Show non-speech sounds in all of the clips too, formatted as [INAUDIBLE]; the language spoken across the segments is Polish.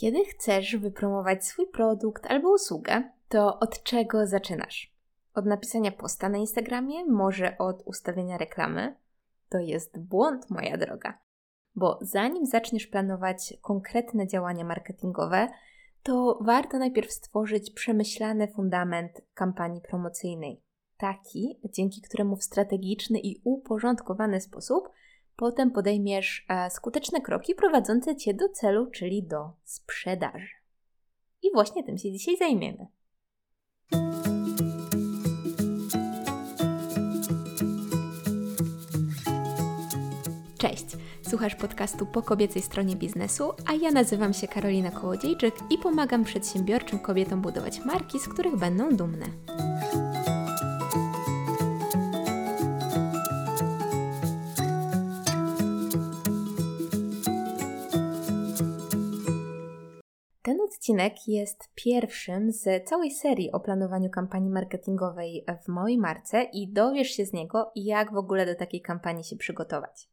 Kiedy chcesz wypromować swój produkt albo usługę, to od czego zaczynasz? Od napisania posta na Instagramie, może od ustawienia reklamy? To jest błąd, moja droga. Bo zanim zaczniesz planować konkretne działania marketingowe, to warto najpierw stworzyć przemyślany fundament kampanii promocyjnej. Taki, dzięki któremu w strategiczny i uporządkowany sposób Potem podejmiesz e, skuteczne kroki prowadzące Cię do celu, czyli do sprzedaży. I właśnie tym się dzisiaj zajmiemy. Cześć! Słuchasz podcastu po kobiecej stronie biznesu, a ja nazywam się Karolina Kołodziejczyk i pomagam przedsiębiorczym kobietom budować marki, z których będą dumne. Odcinek jest pierwszym z całej serii o planowaniu kampanii marketingowej w mojej marce i dowiesz się z niego, jak w ogóle do takiej kampanii się przygotować.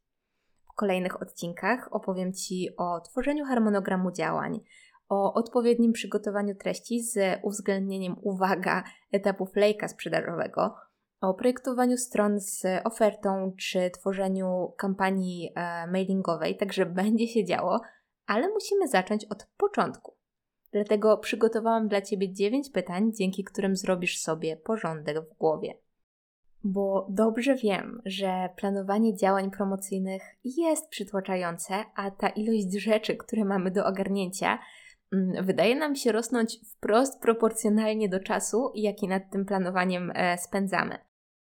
W kolejnych odcinkach opowiem Ci o tworzeniu harmonogramu działań, o odpowiednim przygotowaniu treści z uwzględnieniem, uwaga, etapu lejka sprzedażowego, o projektowaniu stron z ofertą czy tworzeniu kampanii e, mailingowej, także [LAUGHS] będzie się działo, ale musimy zacząć od początku. Dlatego przygotowałam dla Ciebie 9 pytań, dzięki którym zrobisz sobie porządek w głowie. Bo dobrze wiem, że planowanie działań promocyjnych jest przytłaczające, a ta ilość rzeczy, które mamy do ogarnięcia, mm, wydaje nam się rosnąć wprost proporcjonalnie do czasu, jaki nad tym planowaniem e, spędzamy.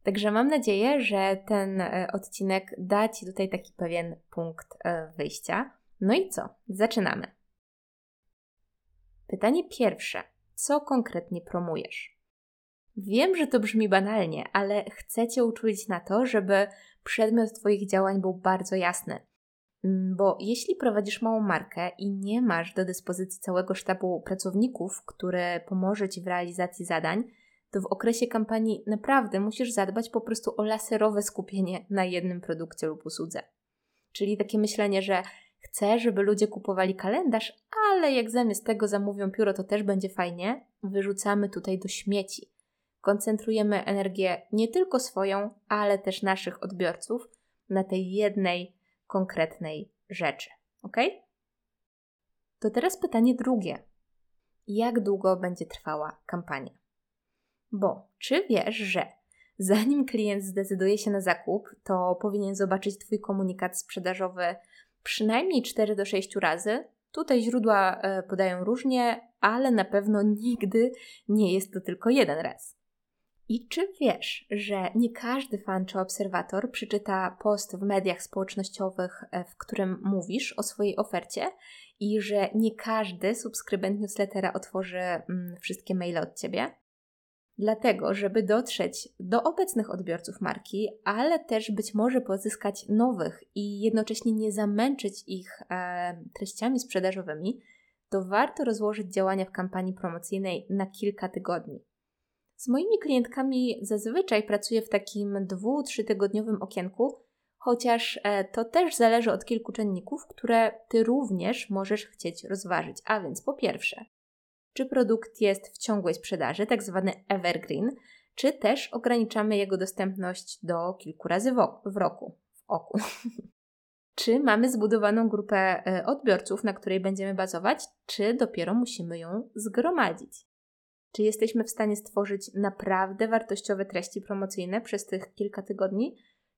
Także mam nadzieję, że ten e, odcinek da Ci tutaj taki pewien punkt e, wyjścia. No i co? Zaczynamy. Pytanie pierwsze. Co konkretnie promujesz? Wiem, że to brzmi banalnie, ale chcę Cię uczulić na to, żeby przedmiot Twoich działań był bardzo jasny. Mm, bo jeśli prowadzisz małą markę i nie masz do dyspozycji całego sztabu pracowników, które pomoże Ci w realizacji zadań, to w okresie kampanii naprawdę musisz zadbać po prostu o laserowe skupienie na jednym produkcie lub usłudze. Czyli takie myślenie, że Chcę, żeby ludzie kupowali kalendarz, ale jak zamiast tego zamówią pióro, to też będzie fajnie. Wyrzucamy tutaj do śmieci. Koncentrujemy energię nie tylko swoją, ale też naszych odbiorców na tej jednej konkretnej rzeczy. Ok? To teraz pytanie drugie. Jak długo będzie trwała kampania? Bo czy wiesz, że zanim klient zdecyduje się na zakup, to powinien zobaczyć Twój komunikat sprzedażowy przynajmniej 4 do 6 razy. Tutaj źródła e, podają różnie, ale na pewno [LAUGHS] nigdy nie jest to tylko jeden raz. I czy wiesz, że nie każdy fan czy obserwator przeczyta post w mediach społecznościowych, e, w którym mówisz o swojej ofercie i że nie każdy subskrybent newslettera otworzy mm, wszystkie maile od ciebie? Dlatego, żeby dotrzeć do obecnych odbiorców marki, ale też być może pozyskać nowych i jednocześnie nie zamęczyć ich e, treściami sprzedażowymi, to warto rozłożyć działania w kampanii promocyjnej na kilka tygodni. Z moimi klientkami zazwyczaj pracuję w takim dwu-trzy tygodniowym okienku, chociaż e, to też zależy od kilku czynników, które Ty również możesz chcieć rozważyć. A więc po pierwsze, czy produkt jest w ciągłej sprzedaży, tak zwany evergreen, czy też ograniczamy jego dostępność do kilku razy w roku, w oku. [LAUGHS] czy mamy zbudowaną grupę e, odbiorców, na której będziemy bazować, czy dopiero musimy ją zgromadzić? Czy jesteśmy w stanie stworzyć naprawdę wartościowe treści promocyjne przez tych kilka tygodni,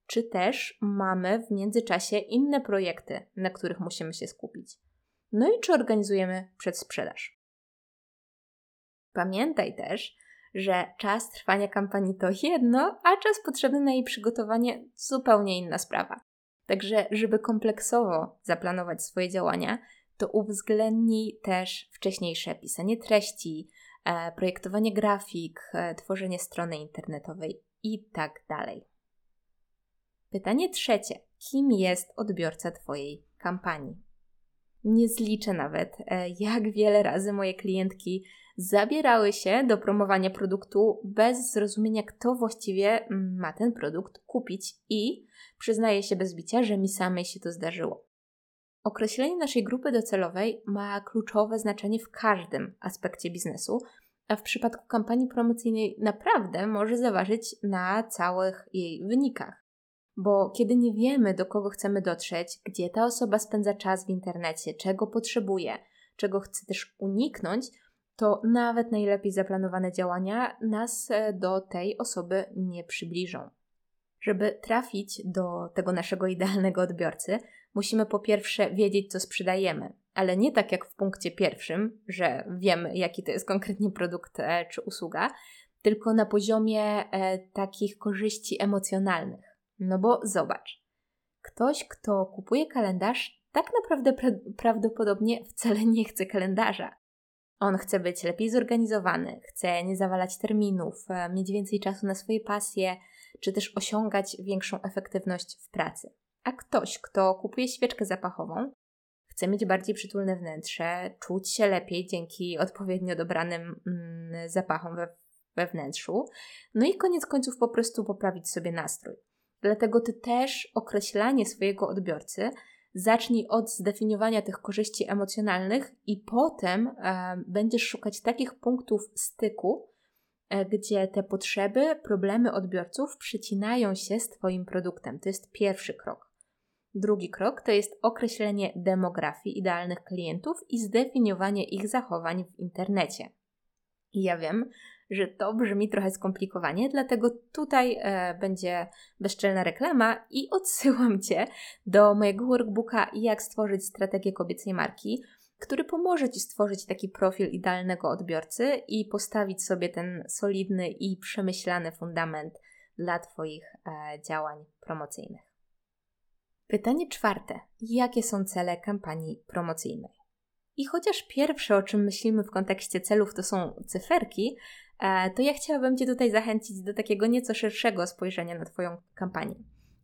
czy też mamy w międzyczasie inne projekty, na których musimy się skupić? No i czy organizujemy przedsprzedaż? Pamiętaj też, że czas trwania kampanii to jedno, a czas potrzebny na jej przygotowanie zupełnie inna sprawa. Także, żeby kompleksowo zaplanować swoje działania, to uwzględnij też wcześniejsze pisanie treści, e, projektowanie grafik, e, tworzenie strony internetowej i tak dalej. Pytanie trzecie. Kim jest odbiorca Twojej kampanii? Nie zliczę nawet, e, jak wiele razy moje klientki zabierały się do promowania produktu bez zrozumienia, kto właściwie mm, ma ten produkt kupić i przyznaję się bez bicia, że mi samej się to zdarzyło. Określenie naszej grupy docelowej ma kluczowe znaczenie w każdym aspekcie biznesu, a w przypadku kampanii promocyjnej naprawdę może zaważyć na całych jej wynikach. Bo kiedy nie wiemy, do kogo chcemy dotrzeć, gdzie ta osoba spędza czas w internecie, czego potrzebuje, czego chce też uniknąć, to nawet najlepiej zaplanowane działania nas e, do tej osoby nie przybliżą. Żeby trafić do tego naszego idealnego odbiorcy, musimy po pierwsze wiedzieć, co sprzedajemy, ale nie tak jak w punkcie pierwszym, że wiemy, jaki to jest konkretnie produkt e, czy usługa, tylko na poziomie e, takich korzyści emocjonalnych. No bo zobacz, ktoś, kto kupuje kalendarz, tak naprawdę pra- prawdopodobnie wcale nie chce kalendarza. On chce być lepiej zorganizowany, chce nie zawalać terminów, e, mieć więcej czasu na swoje pasje, czy też osiągać większą efektywność w pracy. A ktoś, kto kupuje świeczkę zapachową, chce mieć bardziej przytulne wnętrze, czuć się lepiej dzięki odpowiednio dobranym mm, zapachom we, we wnętrzu, no i koniec końców po prostu poprawić sobie nastrój. Dlatego ty też określanie swojego odbiorcy zacznij od zdefiniowania tych korzyści emocjonalnych i potem e, będziesz szukać takich punktów styku, e, gdzie te potrzeby, problemy odbiorców przecinają się z Twoim produktem. To jest pierwszy krok. Drugi krok to jest określenie demografii idealnych klientów i zdefiniowanie ich zachowań w internecie. I ja wiem, że to brzmi trochę skomplikowanie, dlatego tutaj e, będzie bezczelna reklama i [LAUGHS] odsyłam Cię do mojego workbooka Jak stworzyć strategię kobiecej marki, który pomoże Ci stworzyć taki profil idealnego odbiorcy i postawić sobie ten solidny i przemyślany fundament dla Twoich e, działań promocyjnych. Pytanie czwarte. Jakie są cele kampanii promocyjnej? I chociaż pierwsze, o czym myślimy w kontekście celów, to są cyferki, to ja chciałabym Cię tutaj zachęcić do takiego nieco szerszego spojrzenia na Twoją kampanię.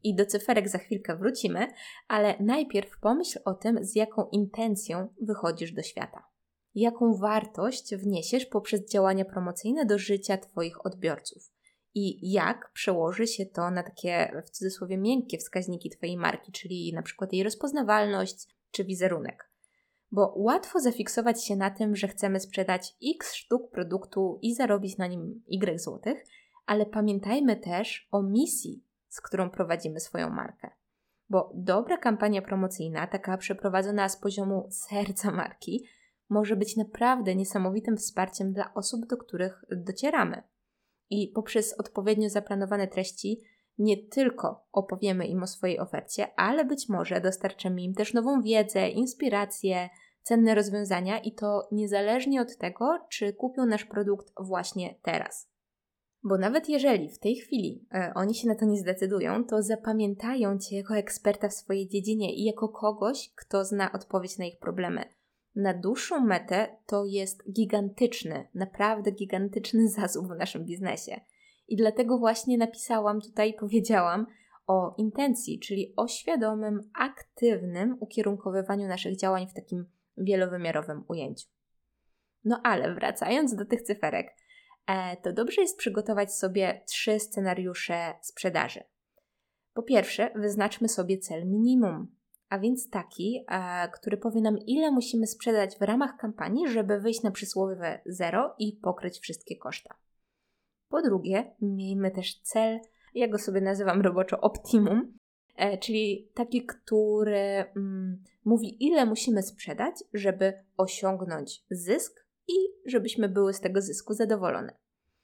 I do cyferek za chwilkę wrócimy, ale najpierw pomyśl o tym, z jaką intencją wychodzisz do świata. Jaką wartość wniesiesz poprzez działania promocyjne do życia Twoich odbiorców i jak przełoży się to na takie w cudzysłowie miękkie wskaźniki Twojej marki, czyli na przykład jej rozpoznawalność czy wizerunek bo łatwo zafiksować się na tym, że chcemy sprzedać x sztuk produktu i zarobić na nim y złotych, ale pamiętajmy też o misji, z którą prowadzimy swoją markę. Bo dobra kampania promocyjna, taka przeprowadzona z poziomu serca marki, może być naprawdę niesamowitym wsparciem dla osób, do których docieramy. I poprzez odpowiednio zaplanowane treści nie tylko opowiemy im o swojej ofercie, ale być może dostarczymy im też nową wiedzę, inspirację, cenne rozwiązania i to niezależnie od tego, czy kupią nasz produkt właśnie teraz. Bo nawet jeżeli w tej chwili e, oni się na to nie zdecydują, to zapamiętają Cię jako eksperta w swojej dziedzinie i jako kogoś, kto zna odpowiedź na ich problemy. Na dłuższą metę to jest gigantyczny, naprawdę gigantyczny [LAUGHS] zasób w naszym biznesie. I dlatego właśnie napisałam tutaj, powiedziałam o intencji, czyli o świadomym, aktywnym ukierunkowywaniu naszych działań w takim wielowymiarowym ujęciu. No ale wracając do tych cyferek, e, to dobrze jest przygotować sobie trzy scenariusze sprzedaży. Po pierwsze, wyznaczmy sobie cel minimum, a więc taki, e, który powie nam, ile musimy sprzedać w ramach kampanii, żeby wyjść na przysłowiowe zero i pokryć wszystkie koszta. Po drugie, miejmy też cel, ja go sobie nazywam roboczo optimum, e, czyli taki, który mm, mówi, ile musimy sprzedać, żeby osiągnąć zysk i żebyśmy były z tego zysku zadowolone.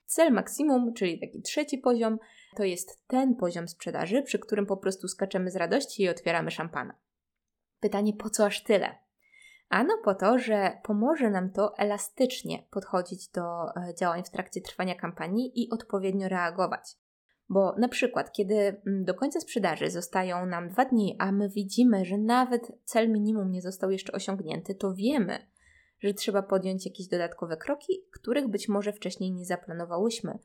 Cel maksimum, czyli taki trzeci poziom, to jest ten poziom sprzedaży, przy którym po prostu skaczemy z radości i otwieramy szampana. Pytanie, po co aż tyle? Ano po to, że pomoże nam to elastycznie podchodzić do e, działań w trakcie trwania kampanii i odpowiednio reagować. Bo na przykład, kiedy mm, do końca sprzedaży zostają nam dwa dni, a my widzimy, że nawet cel minimum nie został jeszcze osiągnięty, to wiemy, że trzeba podjąć jakieś dodatkowe kroki, których być może wcześniej nie zaplanowałyśmy.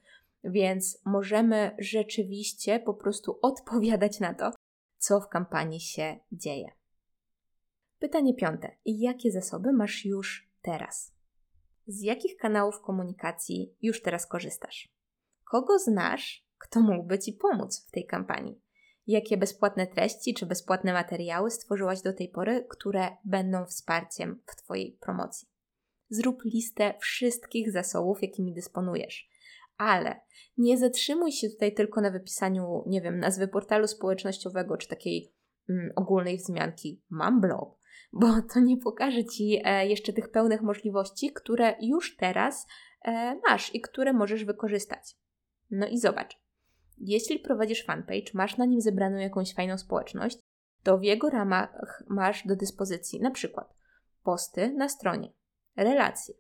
Więc możemy rzeczywiście po prostu odpowiadać na to, co w kampanii się dzieje. Pytanie piąte. Jakie zasoby masz już teraz? Z jakich kanałów komunikacji już teraz korzystasz? Kogo znasz, kto mógłby Ci pomóc w tej kampanii? Jakie bezpłatne treści czy bezpłatne materiały stworzyłaś do tej pory, które będą wsparciem w Twojej promocji? Zrób listę wszystkich zasobów, jakimi dysponujesz. Ale nie zatrzymuj się tutaj tylko na wypisaniu, nie wiem, nazwy portalu społecznościowego czy takiej mm, ogólnej wzmianki mam blog, bo to nie pokaże Ci e, jeszcze tych pełnych możliwości, które już teraz e, masz i które możesz wykorzystać. No i zobacz, jeśli prowadzisz fanpage, masz na nim zebraną jakąś fajną społeczność, to w jego ramach masz do dyspozycji na przykład posty na stronie, relacje,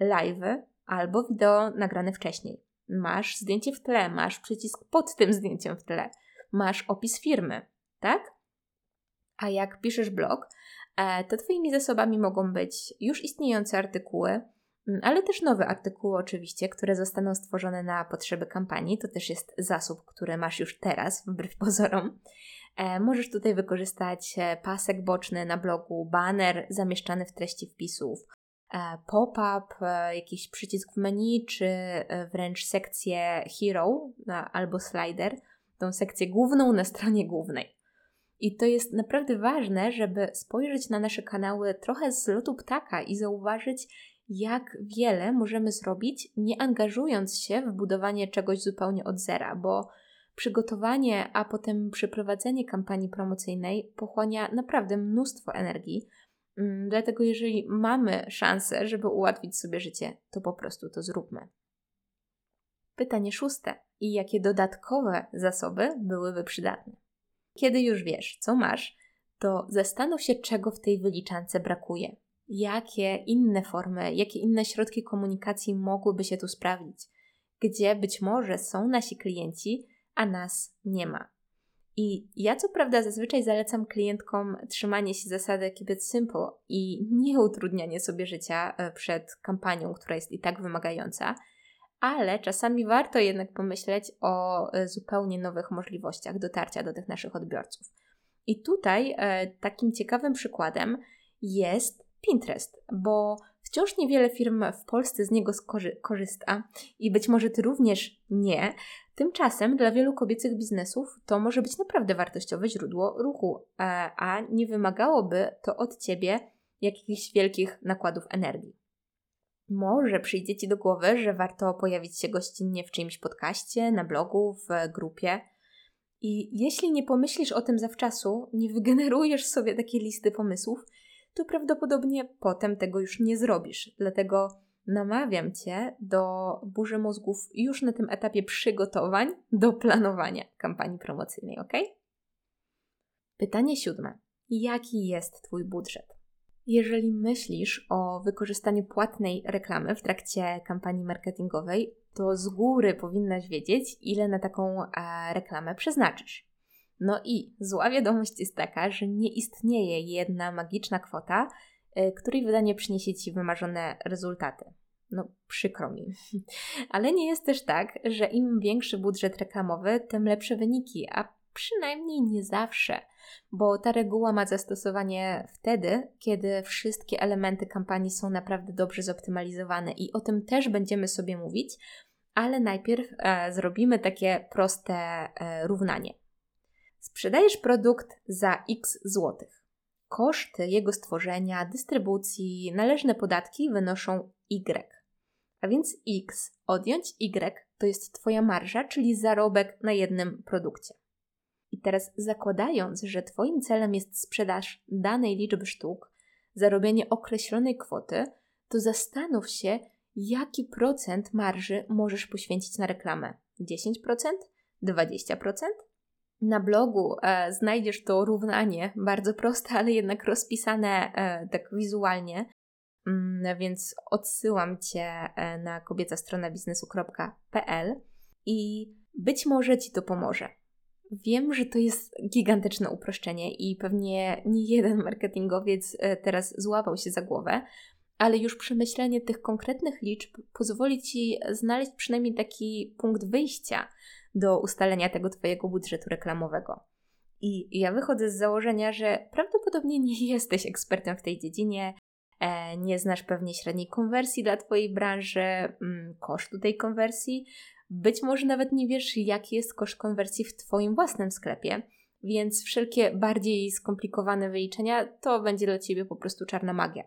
live'y albo wideo nagrane wcześniej. Masz zdjęcie w tle, masz przycisk pod tym zdjęciem w tle, masz opis firmy, tak? A jak piszesz blog, to Twoimi zasobami mogą być już istniejące artykuły, mm, ale też nowe artykuły oczywiście, które zostaną stworzone na potrzeby kampanii. To też jest zasób, który masz już teraz, wbrew [LAUGHS] pozorom. E, możesz tutaj wykorzystać e, pasek boczny na blogu, banner zamieszczany w treści wpisów, pop-up, jakiś przycisk w menu, czy wręcz sekcję hero albo slider, tą sekcję główną na stronie głównej. I to jest naprawdę ważne, żeby spojrzeć na nasze kanały trochę z lotu ptaka i zauważyć, jak wiele możemy zrobić, nie angażując się w budowanie czegoś zupełnie od zera, bo przygotowanie, a potem przeprowadzenie kampanii promocyjnej pochłania naprawdę mnóstwo energii. Mm, dlatego, jeżeli mamy szansę, żeby ułatwić sobie życie, to po prostu to zróbmy. Pytanie szóste. I jakie dodatkowe zasoby byłyby przydatne? Kiedy już wiesz, co masz, to zastanów się, czego w tej wyliczance brakuje. Jakie inne formy, jakie inne środki komunikacji mogłyby się tu sprawdzić, gdzie być może są nasi klienci, a nas nie ma. I ja co prawda zazwyczaj zalecam klientkom trzymanie się zasady keep it simple i nie utrudnianie sobie życia e, przed kampanią, która jest i tak wymagająca, ale czasami warto jednak pomyśleć o e, zupełnie nowych możliwościach dotarcia do tych naszych odbiorców. I tutaj e, takim ciekawym przykładem jest Pinterest, bo wciąż niewiele firm w Polsce z niego korzysta i być może ty również nie. Tymczasem dla wielu kobiecych biznesów to może być naprawdę wartościowe źródło ruchu, e, a nie wymagałoby to od ciebie jakichś wielkich nakładów energii. Może przyjdzie Ci do głowy, że warto pojawić się gościnnie w czyimś podcaście, na blogu, w grupie. I jeśli nie pomyślisz o tym zawczasu, nie wygenerujesz sobie takiej listy pomysłów, to prawdopodobnie potem tego już nie zrobisz. Dlatego namawiam Cię do burzy mózgów już na tym etapie przygotowań do planowania kampanii promocyjnej, ok? Pytanie siódme. Jaki jest Twój budżet? Jeżeli myślisz o wykorzystaniu płatnej reklamy w trakcie kampanii marketingowej, to z góry powinnaś wiedzieć, ile na taką e, reklamę przeznaczysz. No i zła wiadomość jest taka, że nie istnieje jedna magiczna kwota, e, której wydanie przyniesie Ci wymarzone rezultaty. No, przykro mi. [LAUGHS] Ale nie jest też tak, że im większy budżet reklamowy, tym lepsze wyniki, a przynajmniej nie zawsze bo ta reguła ma zastosowanie wtedy, kiedy wszystkie elementy kampanii są naprawdę dobrze zoptymalizowane i o tym też będziemy sobie mówić, ale najpierw e, zrobimy takie proste e, równanie. Sprzedajesz produkt za x złotych. Koszty jego stworzenia, dystrybucji, należne podatki wynoszą y. A więc x odjąć y to jest Twoja marża, czyli zarobek na jednym produkcie. I teraz zakładając, że Twoim celem jest sprzedaż danej liczby sztuk, zarobienie określonej kwoty, to zastanów się, jaki procent marży możesz poświęcić na reklamę. 10%? 20%? Na blogu e, znajdziesz to równanie, bardzo proste, ale jednak rozpisane e, tak wizualnie, mm, więc odsyłam Cię e, na kobieca strona biznesu.pl i być może Ci to pomoże. Wiem, że to jest gigantyczne uproszczenie i pewnie nie jeden marketingowiec e, teraz złapał się za głowę, ale już przemyślenie tych konkretnych liczb pozwoli Ci znaleźć przynajmniej taki punkt wyjścia do ustalenia tego Twojego budżetu reklamowego. I ja wychodzę z założenia, że prawdopodobnie nie [LAUGHS] jesteś ekspertem w tej dziedzinie, e, nie znasz pewnie średniej konwersji dla Twojej branży, mm, kosztu tej konwersji, być może nawet nie wiesz, jaki jest koszt konwersji w Twoim własnym sklepie, więc wszelkie bardziej skomplikowane wyliczenia to będzie dla Ciebie po prostu czarna magia.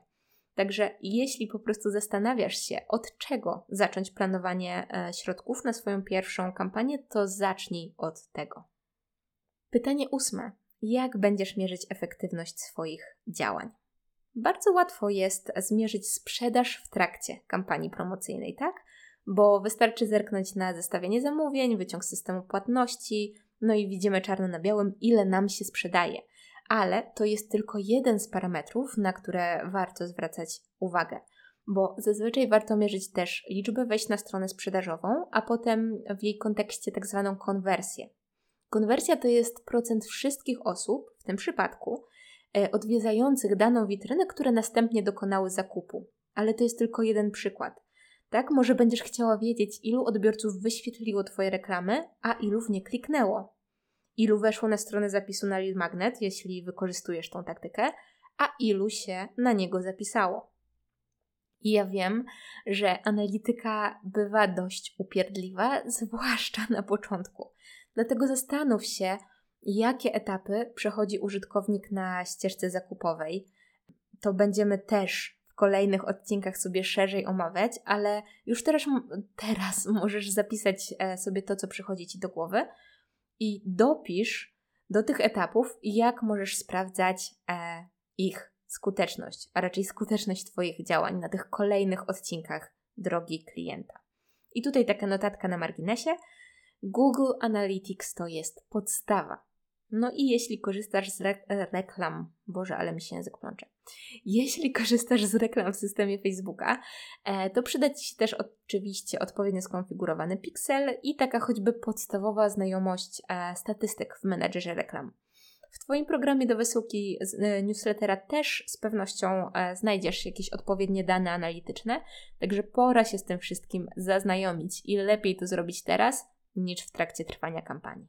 Także jeśli po prostu zastanawiasz się, od czego zacząć planowanie e, środków na swoją pierwszą kampanię, to zacznij od tego. Pytanie ósme. Jak będziesz mierzyć efektywność swoich działań? Bardzo łatwo jest zmierzyć sprzedaż w trakcie kampanii promocyjnej, tak? Bo wystarczy zerknąć na zestawienie zamówień, wyciąg systemu płatności, no i widzimy czarno na białym, ile nam się sprzedaje. Ale to jest tylko jeden z parametrów, na które warto zwracać uwagę, bo zazwyczaj warto mierzyć też liczbę wejść na stronę sprzedażową, a potem w jej kontekście tak zwaną konwersję. Konwersja to jest procent wszystkich osób, w tym przypadku, e, odwiedzających daną witrynę, które następnie dokonały zakupu. Ale to jest tylko jeden przykład. Tak, może będziesz chciała wiedzieć, ilu odbiorców wyświetliło Twoje reklamy, a ilu w nie kliknęło. Ilu weszło na stronę zapisu na lead magnet, jeśli wykorzystujesz tą taktykę, a ilu się na niego zapisało. I ja wiem, że analityka bywa dość upierdliwa, [LAUGHS] zwłaszcza na początku. Dlatego zastanów się, jakie etapy przechodzi użytkownik na ścieżce zakupowej. To będziemy też kolejnych odcinkach sobie szerzej omawiać, ale już teraz, teraz [LAUGHS] możesz zapisać e, sobie to, co przychodzi Ci do głowy i dopisz do tych etapów, jak możesz sprawdzać e, ich skuteczność, a raczej skuteczność Twoich działań na tych kolejnych odcinkach drogi klienta. I tutaj taka notatka na marginesie. Google Analytics to jest podstawa. No i jeśli korzystasz z re reklam, Boże, ale mi się język plącze. Jeśli [LAUGHS] korzystasz z reklam w systemie Facebooka, e, to przyda Ci się też oczywiście odpowiednio skonfigurowany pixel i taka choćby podstawowa znajomość e, statystyk w menedżerze reklam. W Twoim programie do wysyłki e, newslettera też z pewnością znajdziesz jakieś odpowiednie dane analityczne, także pora się z tym wszystkim zaznajomić i lepiej to zrobić teraz niż w trakcie trwania kampanii.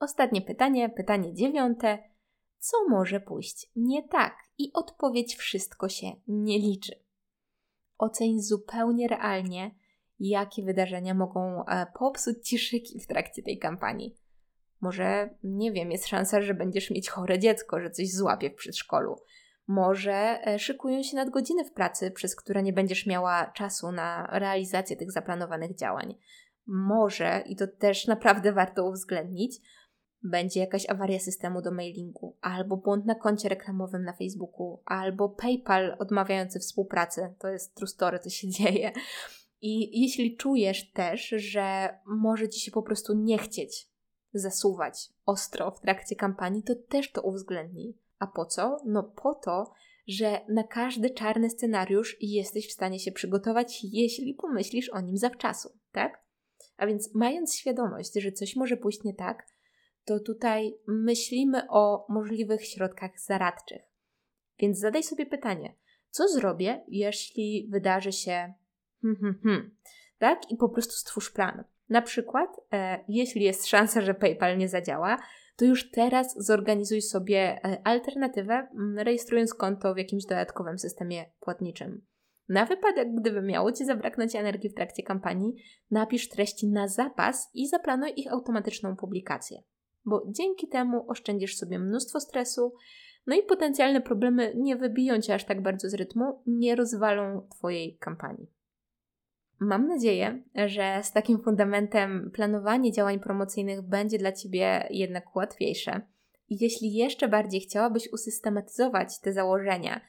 Ostatnie pytanie, pytanie dziewiąte. Co może pójść nie tak? I odpowiedź wszystko się nie liczy. Oceń zupełnie realnie, jakie wydarzenia mogą e, popsuć ci szyki w trakcie tej kampanii. Może, nie wiem, jest szansa, że będziesz mieć chore dziecko, że coś złapie w przedszkolu. Może e, szykują się nadgodziny w pracy, przez które nie będziesz miała czasu na realizację tych zaplanowanych działań. Może, i to też naprawdę warto uwzględnić, będzie jakaś awaria systemu do mailingu, albo błąd na koncie reklamowym na Facebooku, albo PayPal odmawiający współpracy. To jest true story, to się [LAUGHS] dzieje. I jeśli czujesz też, że może ci się po prostu nie chcieć zasuwać ostro w trakcie kampanii, to też to uwzględnij. A po co? No po to, że na każdy czarny scenariusz jesteś w stanie się przygotować, jeśli pomyślisz o nim zawczasu, tak? A więc mając świadomość, że coś może pójść nie tak, to tutaj myślimy o możliwych środkach zaradczych. Więc zadaj sobie pytanie, co zrobię, jeśli wydarzy się [LAUGHS] hmm, hmm, hmm, tak? I po prostu stwórz plan. Na przykład, e, jeśli jest szansa, że PayPal nie zadziała, to już teraz zorganizuj sobie e, alternatywę, rejestrując konto w jakimś dodatkowym systemie płatniczym. Na wypadek, gdyby miało Ci zabraknąć energii w trakcie kampanii, napisz treści na zapas i zaplanuj ich automatyczną publikację bo dzięki temu oszczędzisz sobie mnóstwo stresu, no i potencjalne problemy nie wybiją cię aż tak bardzo z rytmu, nie rozwalą Twojej kampanii. Mam nadzieję, że z takim fundamentem planowanie działań promocyjnych będzie dla Ciebie jednak łatwiejsze. I jeśli jeszcze bardziej chciałabyś usystematyzować te założenia,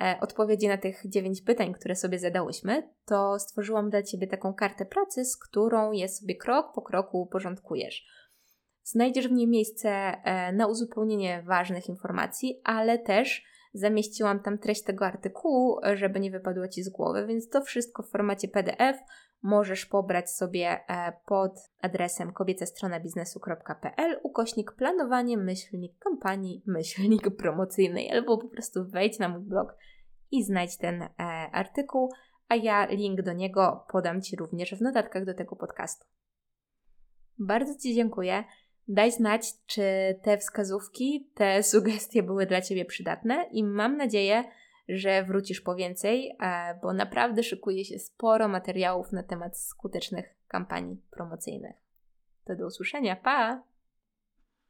e, odpowiedzi na tych dziewięć pytań, które sobie zadałyśmy, to stworzyłam dla Ciebie taką kartę pracy, z którą je sobie krok po kroku uporządkujesz. Znajdziesz w niej miejsce e, na uzupełnienie ważnych informacji, ale też zamieściłam tam treść tego artykułu, żeby nie wypadło Ci z głowy, więc to wszystko w formacie PDF możesz pobrać sobie e, pod adresem kobiecestrona.biznesu.pl ukośnik planowanie, myślnik kampanii, myślnik promocyjnej albo po prostu wejdź na mój blog i znajdź ten e, artykuł, a ja link do niego podam Ci również w notatkach do tego podcastu. Bardzo Ci dziękuję. Daj znać, czy te wskazówki, te [LAUGHS] sugestie były dla Ciebie przydatne i mam nadzieję, że wrócisz po więcej, e, bo naprawdę szykuje się sporo materiałów na temat skutecznych kampanii promocyjnych. To do usłyszenia, pa!